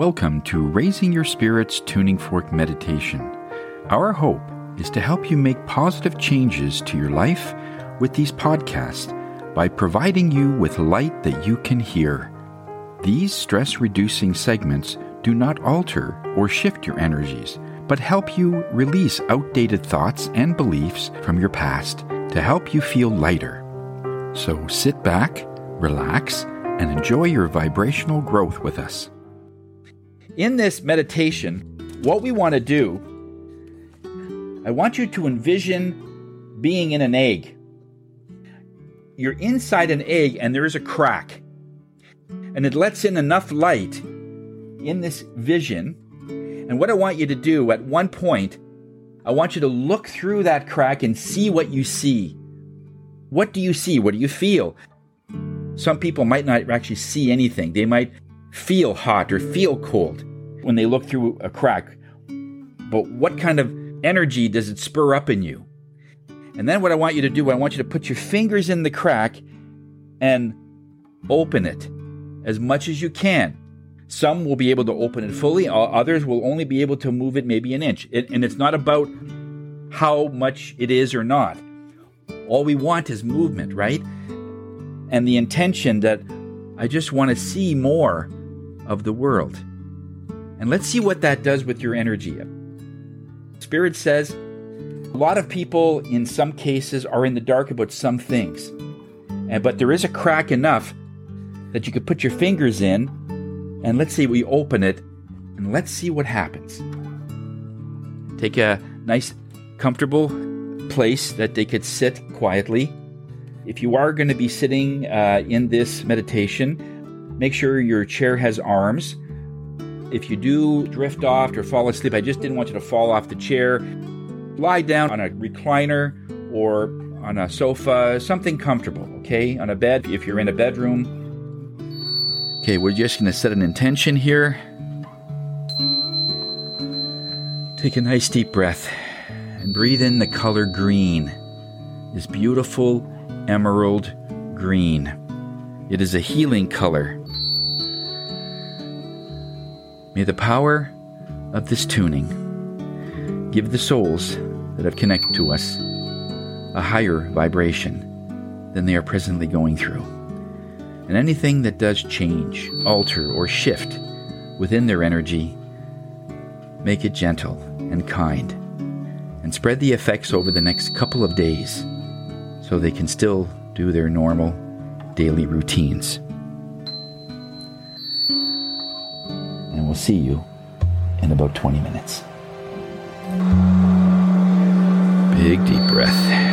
Welcome to Raising Your Spirits Tuning Fork Meditation. Our hope is to help you make positive changes to your life with these podcasts by providing you with light that you can hear. These stress reducing segments do not alter or shift your energies, but help you release outdated thoughts and beliefs from your past to help you feel lighter. So sit back, relax, and enjoy your vibrational growth with us. In this meditation, what we want to do, I want you to envision being in an egg. You're inside an egg and there is a crack, and it lets in enough light in this vision. And what I want you to do at one point, I want you to look through that crack and see what you see. What do you see? What do you feel? Some people might not actually see anything. They might feel hot or feel cold when they look through a crack. But what kind of energy does it spur up in you? And then what I want you to do, I want you to put your fingers in the crack and open it as much as you can. Some will be able to open it fully, others will only be able to move it maybe an inch. And it's not about how much it is or not. All we want is movement, right? And the intention that I just want to see more of the world. And let's see what that does with your energy. Spirit says a lot of people, in some cases, are in the dark about some things. And, but there is a crack enough that you could put your fingers in, and let's say we open it, and let's see what happens. Take a nice, comfortable place that they could sit quietly. If you are going to be sitting uh, in this meditation, make sure your chair has arms if you do drift off or fall asleep, I just didn't want you to fall off the chair. Lie down on a recliner or on a sofa, something comfortable, okay? On a bed if you're in a bedroom. Okay, we're just going to set an intention here. Take a nice deep breath and breathe in the color green. This beautiful emerald green. It is a healing color May the power of this tuning give the souls that have connected to us a higher vibration than they are presently going through. And anything that does change, alter, or shift within their energy, make it gentle and kind, and spread the effects over the next couple of days so they can still do their normal daily routines. See you in about 20 minutes. Big deep breath.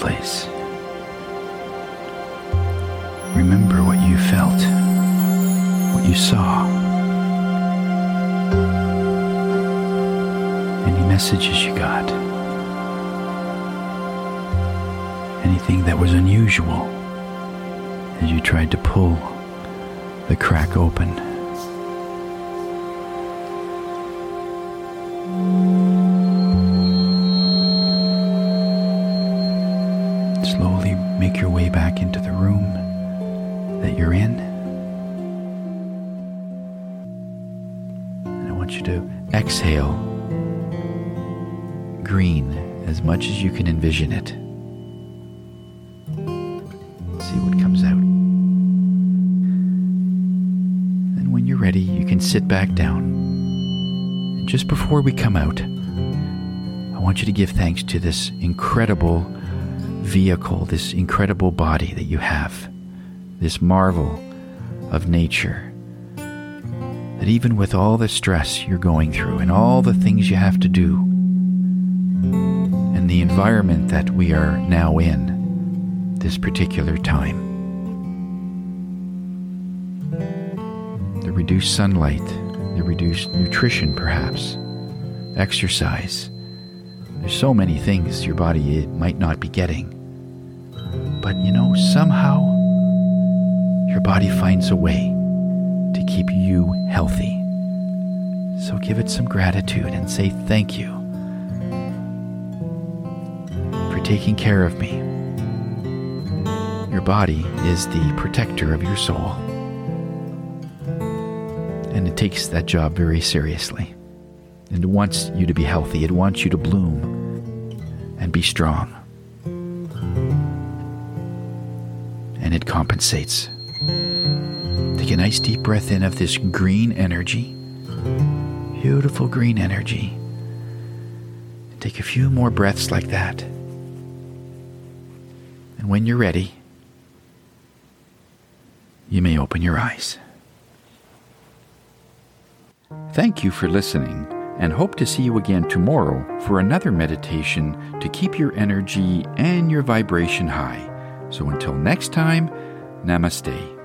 Place, remember what you felt, what you saw. Any messages you got. Anything that was unusual as you tried to pull the crack open. Back down. And just before we come out, I want you to give thanks to this incredible vehicle, this incredible body that you have, this marvel of nature. That even with all the stress you're going through and all the things you have to do, and the environment that we are now in this particular time, the reduced sunlight, the reduced nutrition, perhaps, exercise. There's so many things your body might not be getting. But you know, somehow your body finds a way to keep you healthy. So give it some gratitude and say thank you for taking care of me. Your body is the protector of your soul. And it takes that job very seriously. And it wants you to be healthy, it wants you to bloom and be strong. And it compensates. Take a nice deep breath in of this green energy, beautiful green energy. Take a few more breaths like that. And when you're ready, you may open your eyes. Thank you for listening, and hope to see you again tomorrow for another meditation to keep your energy and your vibration high. So until next time, namaste.